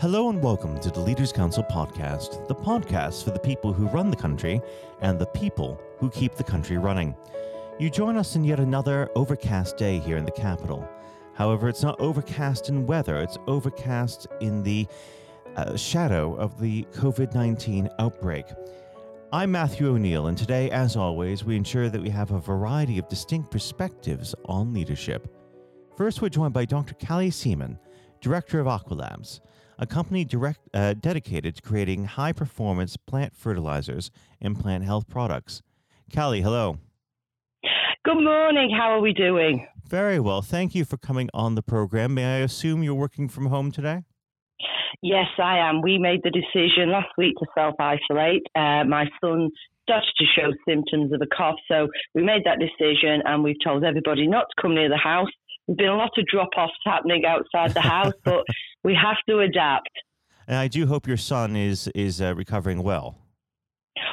Hello and welcome to the Leaders Council podcast, the podcast for the people who run the country and the people who keep the country running. You join us in yet another overcast day here in the capital. However, it's not overcast in weather, it's overcast in the uh, shadow of the COVID 19 outbreak. I'm Matthew O'Neill, and today, as always, we ensure that we have a variety of distinct perspectives on leadership. First, we're joined by Dr. Callie Seaman, Director of Aqualabs a company direct, uh, dedicated to creating high performance plant fertilizers and plant health products. Callie, hello. Good morning. How are we doing? Very well. Thank you for coming on the program. May I assume you're working from home today? Yes, I am. We made the decision last week to self isolate. Uh, my son started to show symptoms of a cough, so we made that decision and we've told everybody not to come near the house. There's been a lot of drop offs happening outside the house, but we have to adapt. And I do hope your son is is uh, recovering well.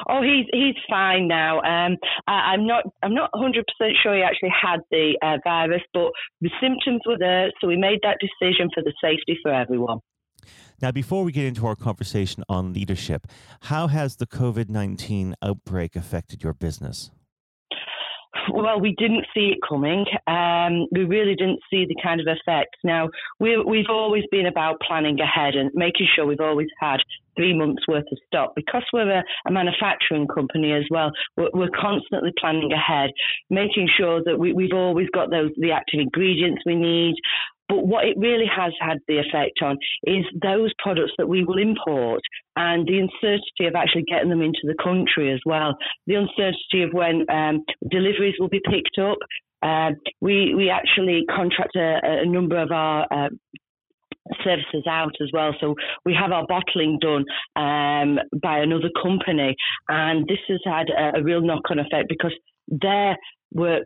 Oh, he's he's fine now. Um, I, am not I'm not 100 percent sure he actually had the uh, virus, but the symptoms were there, so we made that decision for the safety for everyone. Now, before we get into our conversation on leadership, how has the COVID 19 outbreak affected your business? Well, we didn't see it coming. Um, we really didn't see the kind of effects. Now, we, have always been about planning ahead and making sure we've always had three months worth of stock. Because we're a, a manufacturing company as well, we're, we're, constantly planning ahead, making sure that we, we've always got those the active ingredients we need. But what it really has had the effect on is those products that we will import and the uncertainty of actually getting them into the country as well. The uncertainty of when um, deliveries will be picked up. Uh, we we actually contract a, a number of our uh, services out as well. So we have our bottling done um, by another company, and this has had a, a real knock-on effect because their work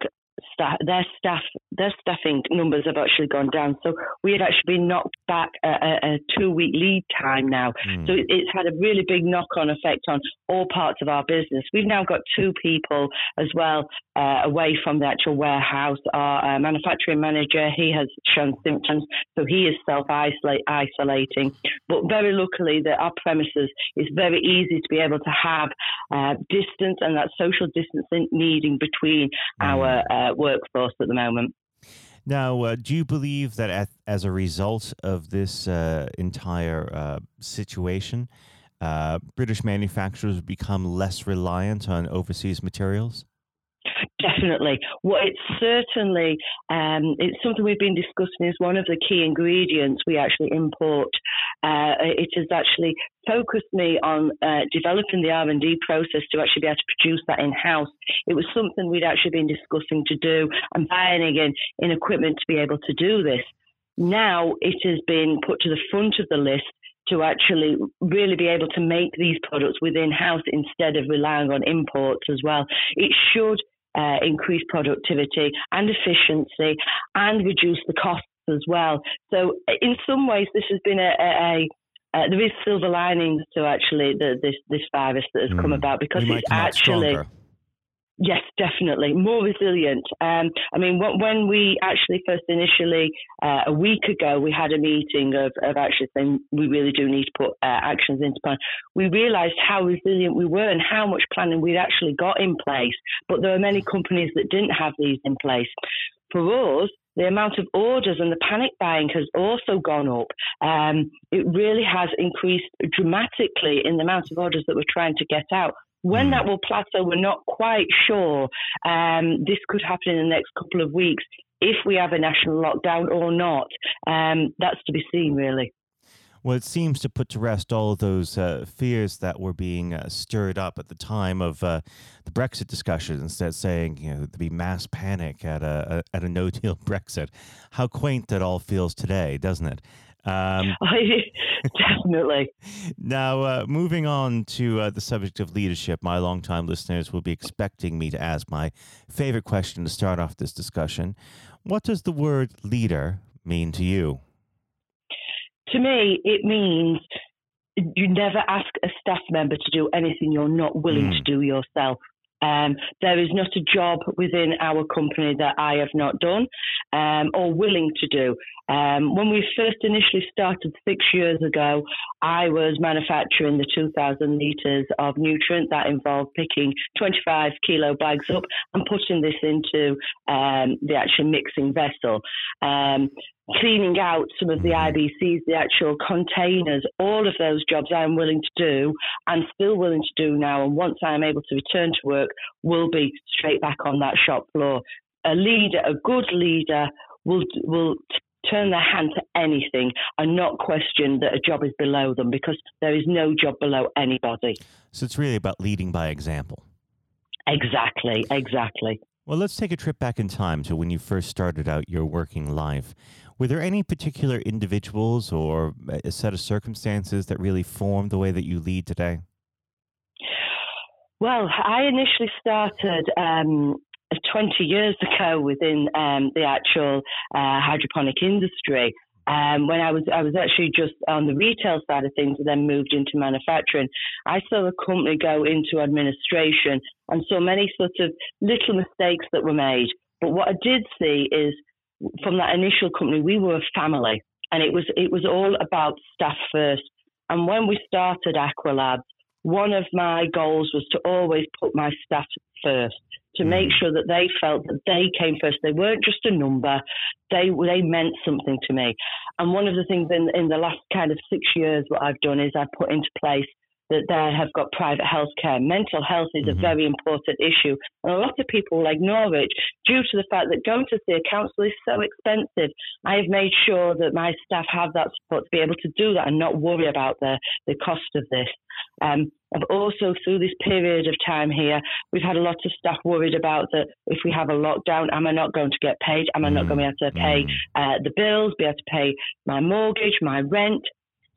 staff, their staff, their staffing numbers have actually gone down. So we had actually been knocked back a, a, a two week lead time now. Mm. So it, it's had a really big knock on effect on all parts of our business. We've now got two people as well uh, away from the actual warehouse. Our uh, manufacturing manager, he has shown symptoms, so he is self isolating. But very luckily, that our premises is very easy to be able to have uh, distance and that social distancing needing between mm. our uh, workforce at the moment. Now, uh, do you believe that at, as a result of this uh, entire uh, situation, uh, British manufacturers become less reliant on overseas materials? Definitely. Well, it's certainly um, it's something we've been discussing is one of the key ingredients we actually import. Uh, it has actually focused me on uh, developing the R and D process to actually be able to produce that in house. It was something we'd actually been discussing to do and buying again in equipment to be able to do this. Now it has been put to the front of the list to actually really be able to make these products within house instead of relying on imports as well. It should uh, increase productivity and efficiency and reduce the costs as well. So, in some ways, this has been a, a, a uh, there is silver linings to actually the, this this virus that has mm. come about because it's actually stronger. Yes, definitely. More resilient. Um, I mean, when we actually first initially, uh, a week ago, we had a meeting of, of actually saying we really do need to put uh, actions into plan. We realised how resilient we were and how much planning we'd actually got in place. But there are many companies that didn't have these in place. For us, the amount of orders and the panic buying has also gone up. Um, it really has increased dramatically in the amount of orders that we're trying to get out. When mm. that will plateau, we're not quite sure. Um, this could happen in the next couple of weeks if we have a national lockdown or not. Um, that's to be seen, really. Well, it seems to put to rest all of those uh, fears that were being uh, stirred up at the time of uh, the Brexit discussions, that saying you know there'd be mass panic at a, a at a no deal Brexit. How quaint that all feels today, doesn't it? Um, Definitely. now, uh, moving on to uh, the subject of leadership, my longtime listeners will be expecting me to ask my favorite question to start off this discussion. What does the word leader mean to you? To me, it means you never ask a staff member to do anything you're not willing mm. to do yourself. Um, there is not a job within our company that I have not done um, or willing to do. Um, when we first initially started six years ago, I was manufacturing the 2,000 litres of nutrient that involved picking 25 kilo bags up and putting this into um, the actual mixing vessel. Cleaning out some of the. IBCs, the actual containers, all of those jobs I'm willing to do and still willing to do now. And once I'm able to return to work, will be straight back on that shop floor. A leader, a good leader, will will turn their hand to anything and not question that a job is below them because there is no job below anybody. So it's really about leading by example. Exactly, exactly. Well, let's take a trip back in time to when you first started out your working life. Were there any particular individuals or a set of circumstances that really formed the way that you lead today? Well, I initially started um, 20 years ago within um, the actual uh, hydroponic industry. Um, when I was I was actually just on the retail side of things, and then moved into manufacturing. I saw the company go into administration and saw many sort of little mistakes that were made. But what I did see is from that initial company, we were a family, and it was it was all about staff first. And when we started Aqualabs, one of my goals was to always put my staff first, to make mm. sure that they felt that they came first. They weren't just a number; they they meant something to me. And one of the things in in the last kind of six years, what I've done is I've put into place that they have got private health care. Mental health is mm-hmm. a very important issue. And a lot of people will ignore it due to the fact that going to see a counsellor is so expensive. I have made sure that my staff have that support to be able to do that and not worry about the, the cost of this. Um, I've also, through this period of time here, we've had a lot of staff worried about that if we have a lockdown, am I not going to get paid? Am I not going to be able to pay mm-hmm. uh, the bills, be able to pay my mortgage, my rent?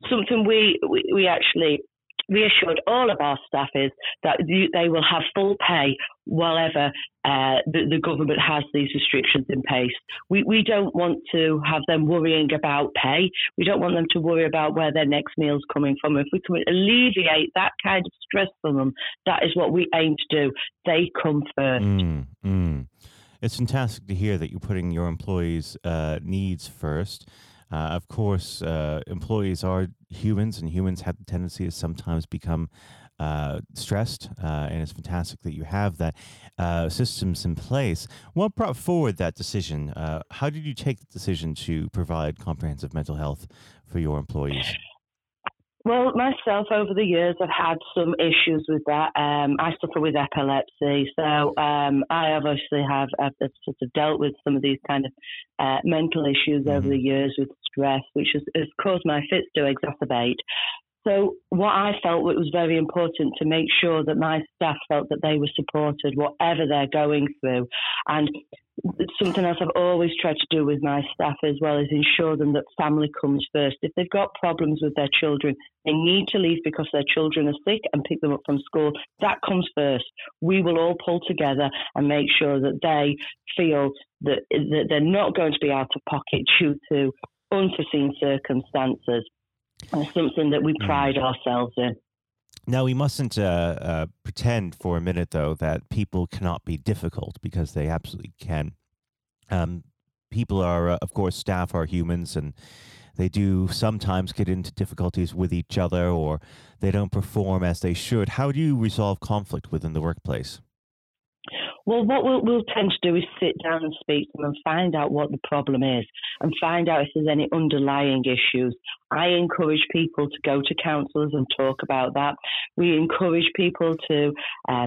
Something we, we, we actually reassured all of our staff is that they will have full pay whatever uh, the, the, government has these restrictions in place. We, we don't want to have them worrying about pay. We don't want them to worry about where their next meal's coming from. If we can alleviate that kind of stress from them, that is what we aim to do. They come first. Mm, mm. It's fantastic to hear that you're putting your employees' uh, needs first. Uh, of course, uh, employees are humans, and humans have the tendency to sometimes become uh, stressed. Uh, and it's fantastic that you have that uh, systems in place. What brought forward that decision? Uh, how did you take the decision to provide comprehensive mental health for your employees? Well, myself over the years, I've had some issues with that. Um, I suffer with epilepsy, so um, I obviously have I've sort of dealt with some of these kind of uh, mental issues mm-hmm. over the years with stress, which has, has caused my fits to exacerbate. So, what I felt was very important to make sure that my staff felt that they were supported, whatever they're going through. And something else I've always tried to do with my staff as well is ensure them that family comes first. If they've got problems with their children, they need to leave because their children are sick and pick them up from school. That comes first. We will all pull together and make sure that they feel that, that they're not going to be out of pocket due to unforeseen circumstances. It's something that we mm. pride ourselves in. Now, we mustn't uh, uh, pretend for a minute, though, that people cannot be difficult because they absolutely can. Um, people are, uh, of course, staff are humans and they do sometimes get into difficulties with each other or they don't perform as they should. How do you resolve conflict within the workplace? Well, what we'll, we'll, tend to do is sit down and speak to them and find out what the problem is and find out if there's any underlying issues. I encourage people to go to counsellors and talk about that. We encourage people to uh,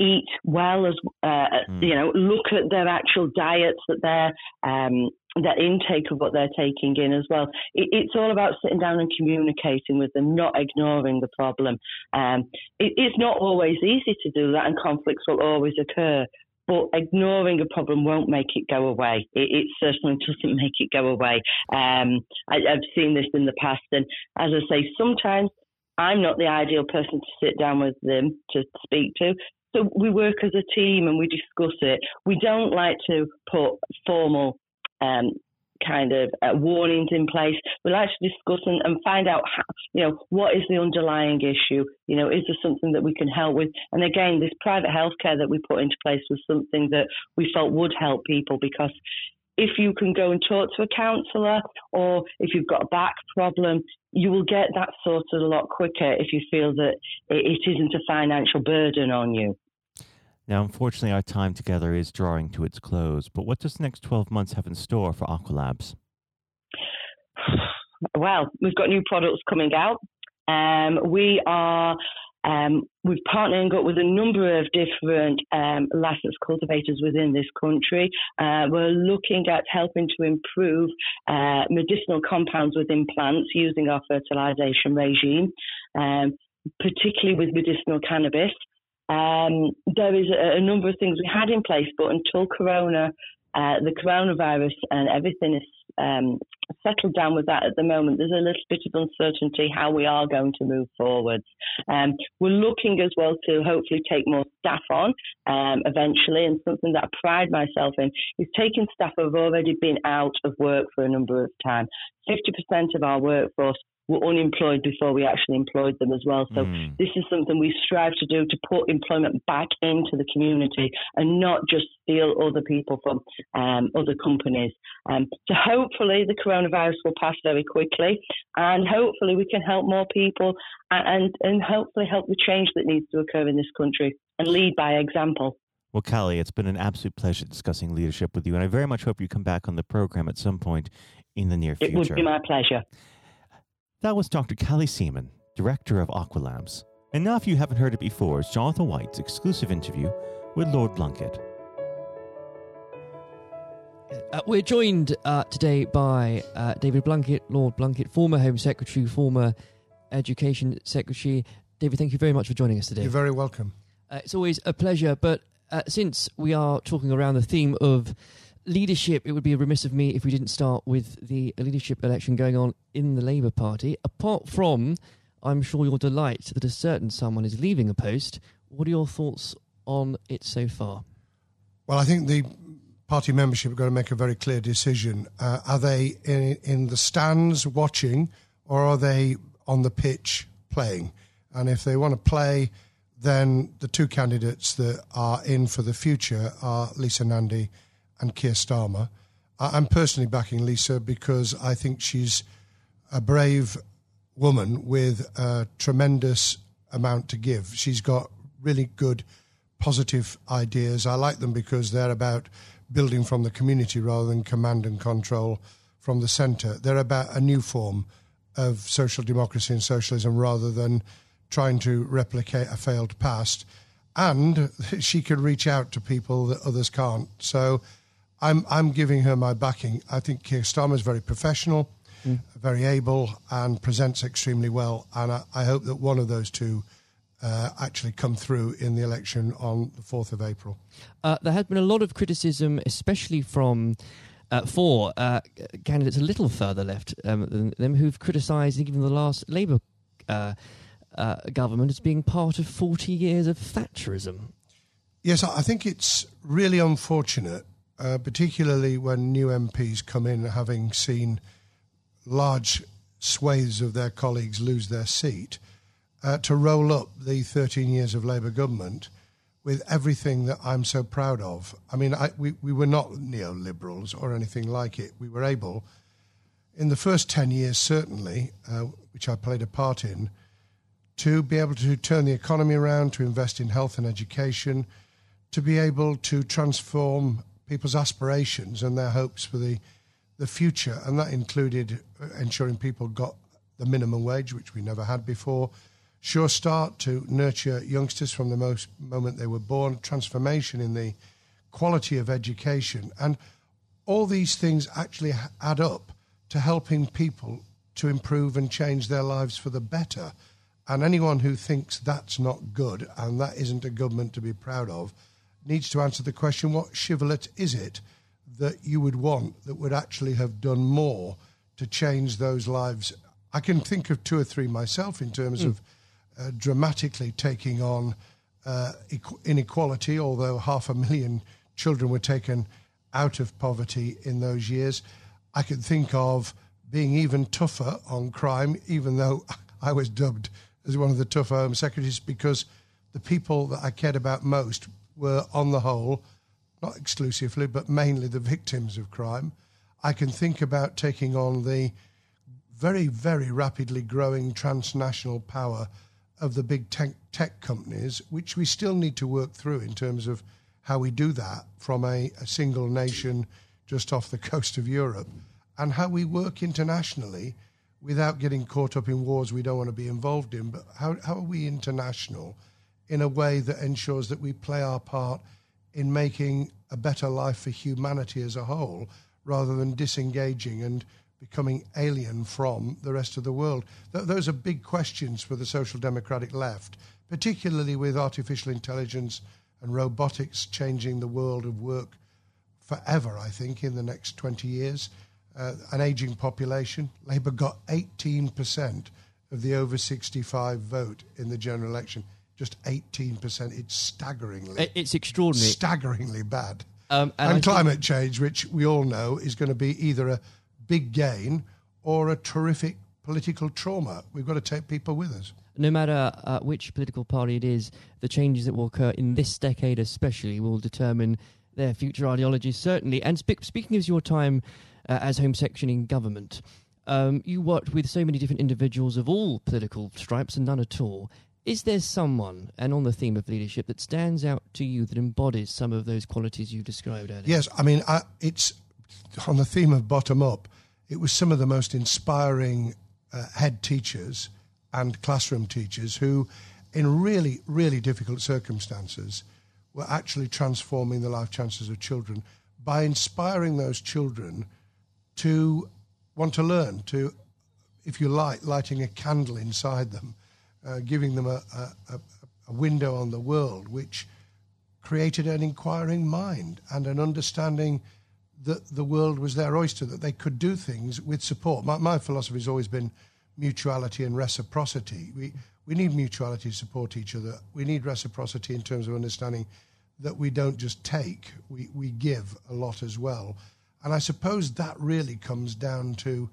eat well as uh, mm. you know look at their actual diets that they're um, that intake of what they're taking in as well. It, it's all about sitting down and communicating with them, not ignoring the problem. Um, it, it's not always easy to do that, and conflicts will always occur. But ignoring a problem won't make it go away. It, it certainly doesn't make it go away. Um, I, I've seen this in the past, and as I say, sometimes I'm not the ideal person to sit down with them to speak to. So we work as a team and we discuss it. We don't like to put formal um, kind of uh, warnings in place. We like to discuss and, and find out, how, you know, what is the underlying issue? You know, is there something that we can help with? And again, this private healthcare that we put into place was something that we felt would help people because if you can go and talk to a counsellor or if you've got a back problem, you will get that sorted a lot quicker if you feel that it isn't a financial burden on you. Now, unfortunately, our time together is drawing to its close, but what does the next 12 months have in store for Aqualabs? Well, we've got new products coming out. Um, we are um, we're partnering up with a number of different um, licensed cultivators within this country. Uh, we're looking at helping to improve uh, medicinal compounds within plants using our fertilization regime, um, particularly with medicinal cannabis. Um, there is a, a, number of things we had in place, but until Corona uh, the coronavirus and everything is um, settled down with that at the moment. There's a little bit of uncertainty how we are going to move forwards. Um, we're looking as well to hopefully take more staff on um, eventually, and something that I pride myself in is taking staff who have already been out of work for a number of time. 50% of our workforce were unemployed before we actually employed them as well. So mm. this is something we strive to do to put employment back into the community and not just steal other people from um, other companies. Um, so hopefully the coronavirus will pass very quickly and hopefully we can help more people and, and hopefully help the change that needs to occur in this country and lead by example. Well, Callie, it's been an absolute pleasure discussing leadership with you, and I very much hope you come back on the program at some point in the near future. It would be my pleasure. That was Dr. Callie Seaman, director of Aqualabs. And now, if you haven't heard it before, it's Jonathan White's exclusive interview with Lord Blunkett. Uh, we're joined uh, today by uh, David Blunkett, Lord Blunkett, former Home Secretary, former Education Secretary. David, thank you very much for joining us today. You're very welcome. Uh, it's always a pleasure, but uh, since we are talking around the theme of leadership, it would be a remiss of me if we didn't start with the leadership election going on in the Labour Party. Apart from, I'm sure, your delight that a certain someone is leaving a post, what are your thoughts on it so far? Well, I think the party membership are going to make a very clear decision. Uh, are they in, in the stands watching, or are they on the pitch playing? And if they want to play, then the two candidates that are in for the future are Lisa Nandy and Keir Starmer. I'm personally backing Lisa because I think she's a brave woman with a tremendous amount to give. She's got really good, positive ideas. I like them because they're about building from the community rather than command and control from the centre. They're about a new form of social democracy and socialism rather than trying to replicate a failed past. And she can reach out to people that others can't. So I'm I'm giving her my backing. I think Keir Starmer is very professional, mm. very able, and presents extremely well. And I, I hope that one of those two uh, actually come through in the election on the fourth of April. Uh, there has been a lot of criticism, especially from. Uh, for uh, candidates a little further left um, than them who've criticised even the last Labour uh, uh, government as being part of 40 years of Thatcherism. Yes, I think it's really unfortunate uh, particularly when new MPs come in having seen large swathes of their colleagues lose their seat, uh, to roll up the 13 years of Labour government with everything that I'm so proud of. I mean, I, we, we were not neoliberals or anything like it. We were able, in the first 10 years, certainly, uh, which I played a part in, to be able to turn the economy around, to invest in health and education, to be able to transform people's aspirations and their hopes for the, the future. And that included ensuring people got the minimum wage, which we never had before. Sure Start to nurture youngsters from the most moment they were born, transformation in the quality of education. And all these things actually add up to helping people to improve and change their lives for the better. And anyone who thinks that's not good and that isn't a government to be proud of needs to answer the question what shibboleth is it that you would want that would actually have done more to change those lives? I can think of two or three myself in terms mm. of uh, dramatically taking on uh, inequality, although half a million children were taken out of poverty in those years. I can think of being even tougher on crime, even though I was dubbed as one of the tougher Home Secretaries because the people that I cared about most were, on the whole, not exclusively, but mainly the victims of crime. I can think about taking on the very, very rapidly growing transnational power of the big tech, tech companies, which we still need to work through in terms of how we do that from a, a single nation just off the coast of Europe and how we work internationally without getting caught up in wars we don't want to be involved in. But how, how are we international in a way that ensures that we play our part in making a better life for humanity as a whole rather than disengaging and becoming alien from the rest of the world? Th- those are big questions for the social democratic left, particularly with artificial intelligence and robotics changing the world of work forever, I think, in the next 20 years uh, an aging population. Labour got 18% of the over 65 vote in the general election. Just 18%. It's staggeringly. It's extraordinary. Staggeringly bad. Um, and, and climate think... change, which we all know is going to be either a big gain or a terrific political trauma. We've got to take people with us. No matter uh, which political party it is, the changes that will occur in this decade, especially, will determine their future ideologies, certainly. And spe- speaking of your time uh, as Home Section in government. Um, you worked with so many different individuals of all political stripes and none at all. Is there someone, and on the theme of leadership, that stands out to you that embodies some of those qualities you described earlier? Yes, I mean, I, it's on the theme of bottom up. It was some of the most inspiring uh, head teachers and classroom teachers who, in really, really difficult circumstances, were actually transforming the life chances of children by inspiring those children to want to learn, to, if you like, lighting a candle inside them, uh, giving them a, a, a window on the world, which created an inquiring mind and an understanding that the world was their oyster, that they could do things with support. My, my philosophy has always been mutuality and reciprocity. We, we need mutuality to support each other. We need reciprocity in terms of understanding that we don't just take, we, we give a lot as well. And I suppose that really comes down to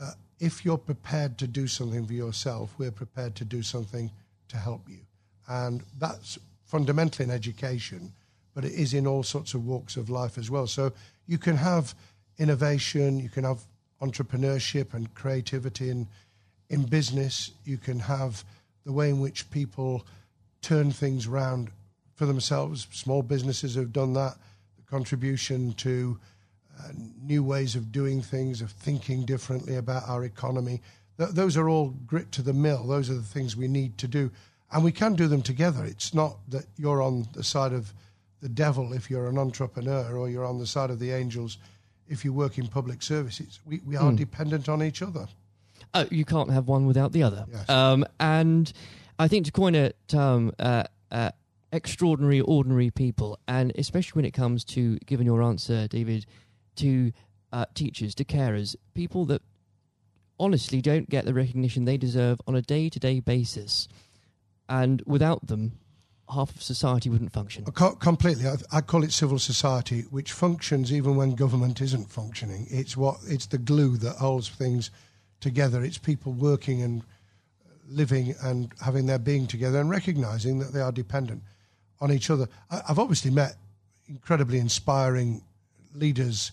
uh, if you're prepared to do something for yourself, we're prepared to do something to help you. And that's fundamentally in education, but it is in all sorts of walks of life as well. So you can have innovation, you can have entrepreneurship and creativity in, in business, you can have the way in which people turn things around for themselves. Small businesses have done that. The contribution to uh, new ways of doing things, of thinking differently about our economy. Th- those are all grit to the mill. Those are the things we need to do. And we can do them together. It's not that you're on the side of the devil if you're an entrepreneur or you're on the side of the angels if you work in public services. We, we are mm. dependent on each other. Oh, you can't have one without the other. Yes. Um, and I think to coin a term, uh, uh, extraordinary, ordinary people, and especially when it comes to, given your answer, David, to uh, teachers, to carers, people that honestly don't get the recognition they deserve on a day to day basis. And without them, half of society wouldn't function. completely. I, I, call it civil society, which functions even when government isn't functioning. It's what it's the glue that holds things together. It's people working and living and having their being together and recognizing that they are dependent on each other. I, I've obviously met incredibly inspiring leaders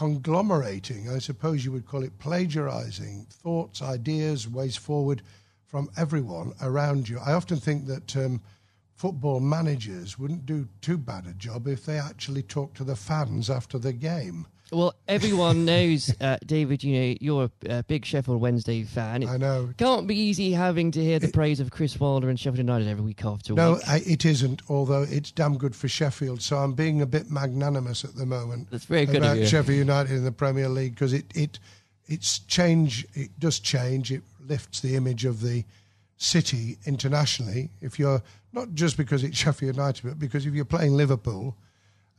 conglomerating, I suppose you would call it plagiarizing thoughts, ideas, ways forward from everyone around you. I often think that um, football managers wouldn't do too bad a job if they actually talked to the fans after the game. Well, everyone knows, uh, David. You know you're a, big Sheffield Wednesday fan. It I know. Can't be easy having to hear the it, praise of Chris Wilder and Sheffield United every week after no, week. No, it isn't. Although it's damn good for Sheffield, so I'm being a bit magnanimous at the moment. That's very good about Sheffield United in the Premier League because it it it's change. It does change. It lifts the image of the city internationally. If you're not just because it's Sheffield United, but because if you're playing Liverpool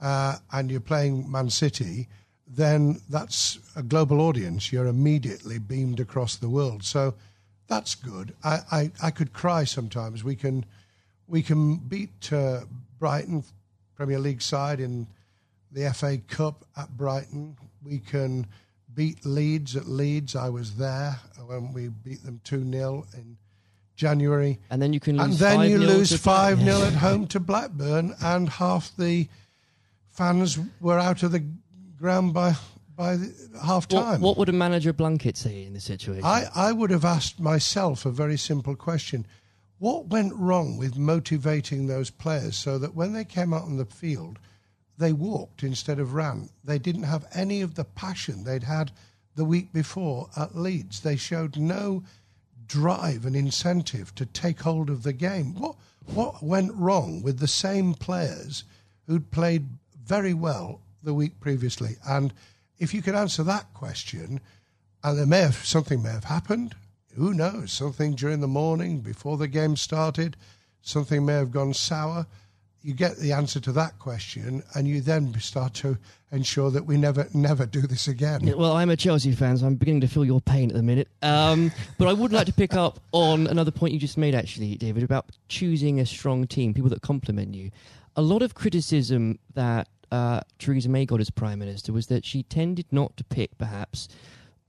uh, and you're playing Man City then that's a global audience. You're immediately beamed across the world. So that's good. I, I, I could cry sometimes. We can we can beat uh, Brighton Premier League side in the FA Cup at Brighton. We can beat Leeds at Leeds. I was there when we beat them 2 0 in January. And then you can And then you lose 5 0 at home to Blackburn, and half the fans were out of the ground by by half time. What, what, would a manager Blunkett say in this situation? I, I would have asked myself a very simple question. What went wrong with motivating those players so that when they came out on the field, they walked instead of ran? They didn't have any of the passion they'd had the week before at Leeds. They showed no drive and incentive to take hold of the game. What what went wrong with the same players who'd played very well the week previously? And if you could answer that question, and there may have something may have happened. Who knows? Something during the morning before the game started, something may have gone sour. You get the answer to that question, and you then start to ensure that we never, never do this again. Yeah, well, I'm a Chelsea fan, so I'm beginning to feel your pain at the minute. Um, but I would like to pick up on another point you just made, actually, David, about choosing a strong team, people that complement you. A lot of criticism that uh, Theresa May got as Prime Minister was that she tended not to pick, perhaps,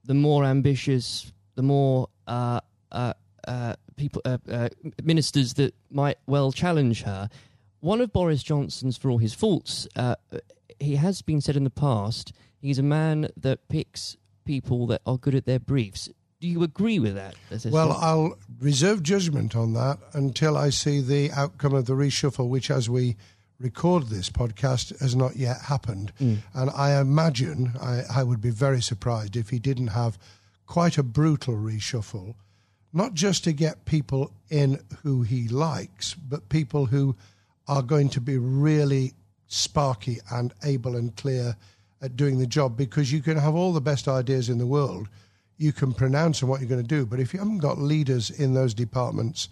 the more ambitious, the more uh, uh, uh people, uh, uh, ministers that might well challenge her. One of Boris Johnson's, for all his faults, he has been said in the past, he's a man that picks people that are good at their briefs. Do you agree with that? Well, I'll reserve judgment on that until I see the outcome of the reshuffle, which, as we record this podcast has not yet happened. Mm. And I imagine I, I, would be very surprised if he didn't have quite a brutal reshuffle, not just to get people in who he likes, but people who are going to be really sparky and able and clear at doing the job because you can have all the best ideas in the world. You can pronounce on what you're going to do, but if you haven't got leaders in those departments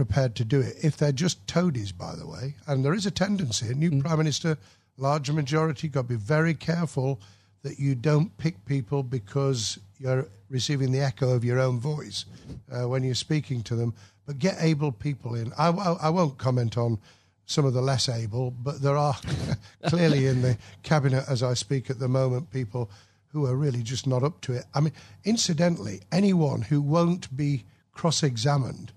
prepared to do it. If they're just toadies, by the way, and there is a tendency, a new mm. prime minister, larger majority, got to be very careful that you don't pick people because you're receiving the echo of your own voice uh, when you're speaking to them. But get able people in. I, I, I won't comment on some of the less able, but there are clearly in the cabinet as I speak at the moment people who are really just not up to it. I mean, incidentally, anyone who won't be cross examined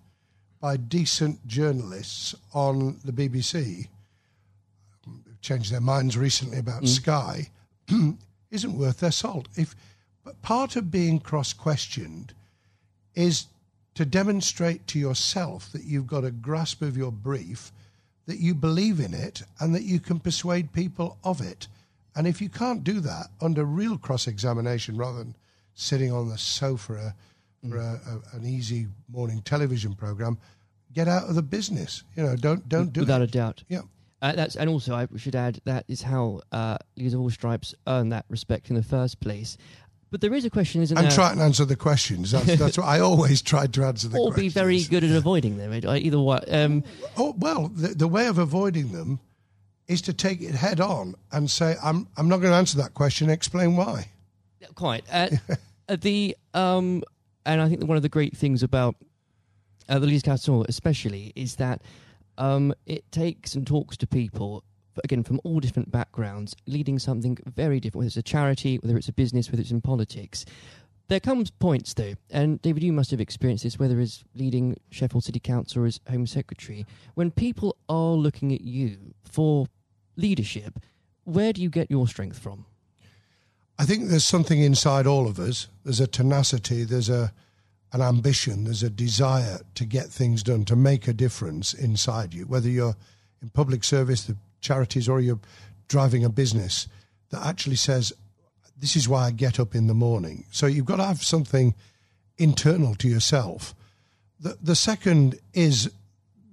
by decent journalists on the BBC, changed their minds recently about mm. Sky, isn't worth their salt. If but part of being cross-questioned is to demonstrate to yourself that you've got a grasp of your brief, that you believe in it, and that you can persuade people of it. And if you can't do that under real cross examination rather than sitting on the sofa for a, a, an easy morning television program, get out of the business. You know, don't don't do Without it. a doubt. Yeah. Uh, that's and also I should add that is how uh, leaders of all stripes earn that respect in the first place. But there is a question, isn't And there? try and answer the questions. That's, that's what I always tried to answer the or questions. be very good at avoiding them. Either way, um, Oh well, the, the way of avoiding them is to take it head on and say, "I'm I'm not going to answer that question. Explain why." quite. Uh, uh, the um, and I think that one of the great things about uh, the Leaders Council, especially, is that um, it takes and talks to people again from all different backgrounds, leading something very different. Whether it's a charity, whether it's a business, whether it's in politics. There comes points though, and David, you must have experienced this, whether as leading Sheffield City Council or as Home Secretary, when people are looking at you for leadership. Where do you get your strength from? I think there's something inside all of us. There's a tenacity. There's a an ambition. There's a desire to get things done, to make a difference inside you. Whether you're in public service, the charities, or you're driving a business that actually says, "This is why I get up in the morning." So you've got to have something internal to yourself. The the second is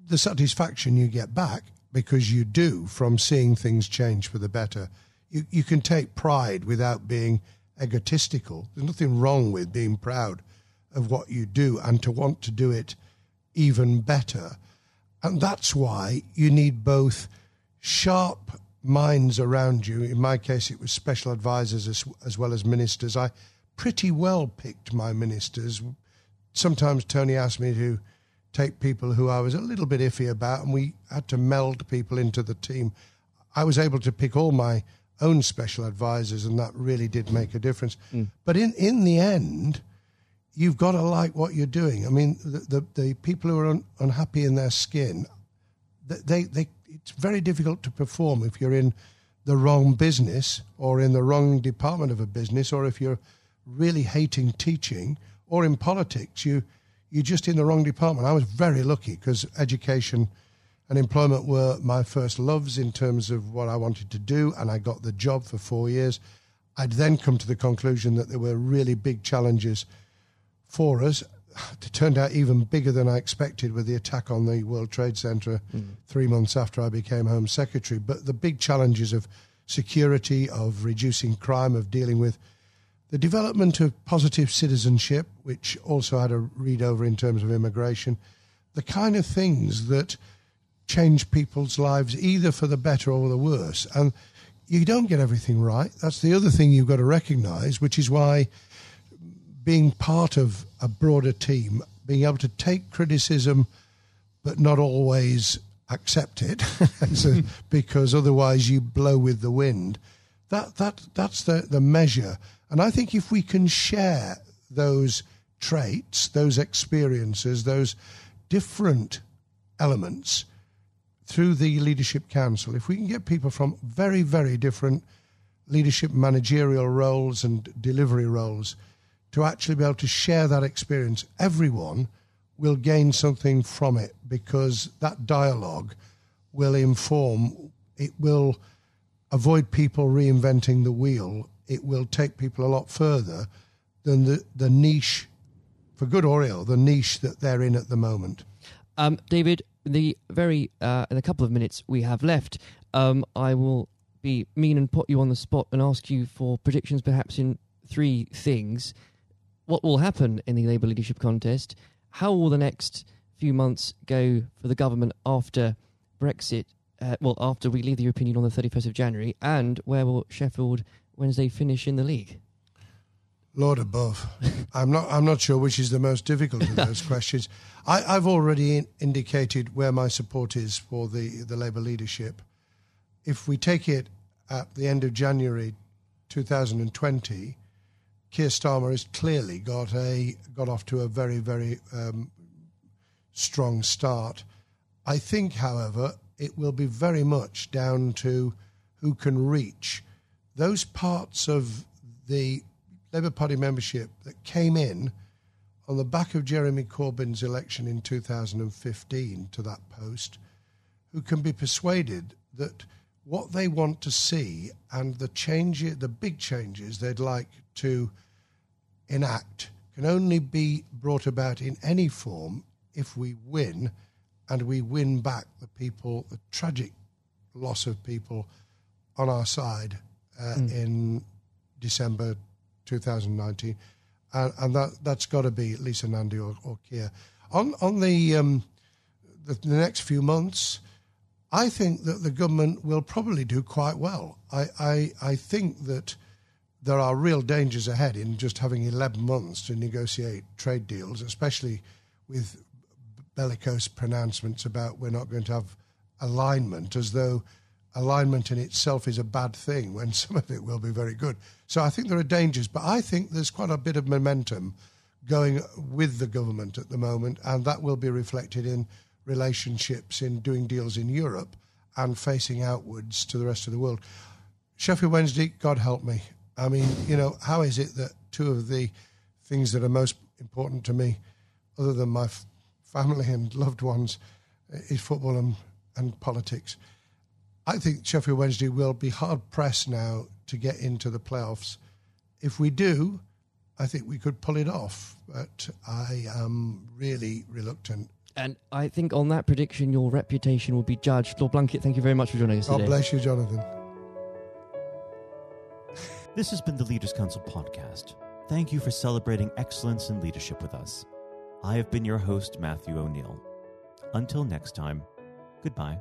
the satisfaction you get back because you do from seeing things change for the better. You, you can take pride without being egotistical. There's nothing wrong with being proud of what you do and to want to do it even better. And that's why you need both sharp minds around you. In my case, it was special advisors as, as well as ministers. I pretty well picked my ministers. Sometimes Tony asked me to take people who I was a little bit iffy about, and we had to meld people into the team. I was able to pick all my own special advisors, and that really did make a difference. Mm. But in, in the end, you've got to like what you're doing. I mean, the, the, the people who are un, unhappy in their skin, they, they, it's very difficult to perform if you're in the wrong business or in the wrong department of a business, or if you're really hating teaching, or in politics, you you're just in the wrong department. I was very lucky because education and employment were my first loves in terms of what I wanted to do, and I got the job for four years. I'd then come to the conclusion that there were really big challenges for us. It turned out even bigger than I expected with the attack on the World Trade Center hmm. three months after I became Home Secretary. But the big challenges of security, of reducing crime, of dealing with the development of positive citizenship, which also had a read over in terms of immigration, the kind of things that change people's lives either for the better or the worse. And you don't get everything right. That's the other thing you've got to recognize, which is why being part of a broader team, being able to take criticism but not always accept it, because otherwise you blow with the wind. That that that's the, the measure. And I think if we can share those traits, those experiences, those different elements through the leadership council, if we can get people from very, very different leadership managerial roles and delivery roles to actually be able to share that experience, everyone will gain something from it because that dialogue will inform, it will avoid people reinventing the wheel. It will take people a lot further than the, the niche, for good or ill, the niche that they're in at the moment. Um, David, the very uh, in a couple of minutes we have left, um, I will be mean and put you on the spot and ask you for predictions, perhaps in three things. What will happen in the Labour leadership contest? How will the next few months go for the government after Brexit? Uh, well, after we leave the European Union on the 31st of January, and where will Sheffield Wednesday finish in the league? Lord above, I'm not. I'm not sure which is the most difficult of those questions. I, I've already in, indicated where my support is for the the Labour leadership. If we take it at the end of January 2020, Keir Starmer has clearly got a got off to a very very um, strong start. I think, however, it will be very much down to who can reach those parts of the Labour Party membership that came in on the back of Jeremy Corbyn's election in 2015 to that post, who can be persuaded that what they want to see and the change, the big changes they'd like to enact can only be brought about in any form if we win and we win back the people, the tragic loss of people on our side uh, mm. in December 2019. And, and that, that's got to be Lisa Nandy or, or Keir. On, on the, um, the, the next few months, I think that the government will probably do quite well. I, I, I think that there are real dangers ahead in just having 11 months to negotiate trade deals, especially with bellicose pronouncements about we're not going to have alignment, as though alignment in itself is a bad thing when some of it will be very good. So I think there are dangers, but I think there's quite a bit of momentum going with the government at the moment, and that will be reflected in relationships, in doing deals in Europe and facing outwards to the rest of the world. Sheffield Wednesday, God help me. I mean, you know, how is it that two of the things that are most important to me, other than my f- family and loved ones, is football and, and politics? I think Sheffield Wednesday will be hard pressed now to get into the playoffs. If we do, I think we could pull it off, but I am really reluctant. And I think on that prediction, your reputation will be judged. Lord Blunkett, thank you very much for joining us God today. God bless you, Jonathan. This has been the Leaders Council podcast. Thank you for celebrating excellence in leadership with us. I have been your host, Matthew O'Neill. Until next time, goodbye.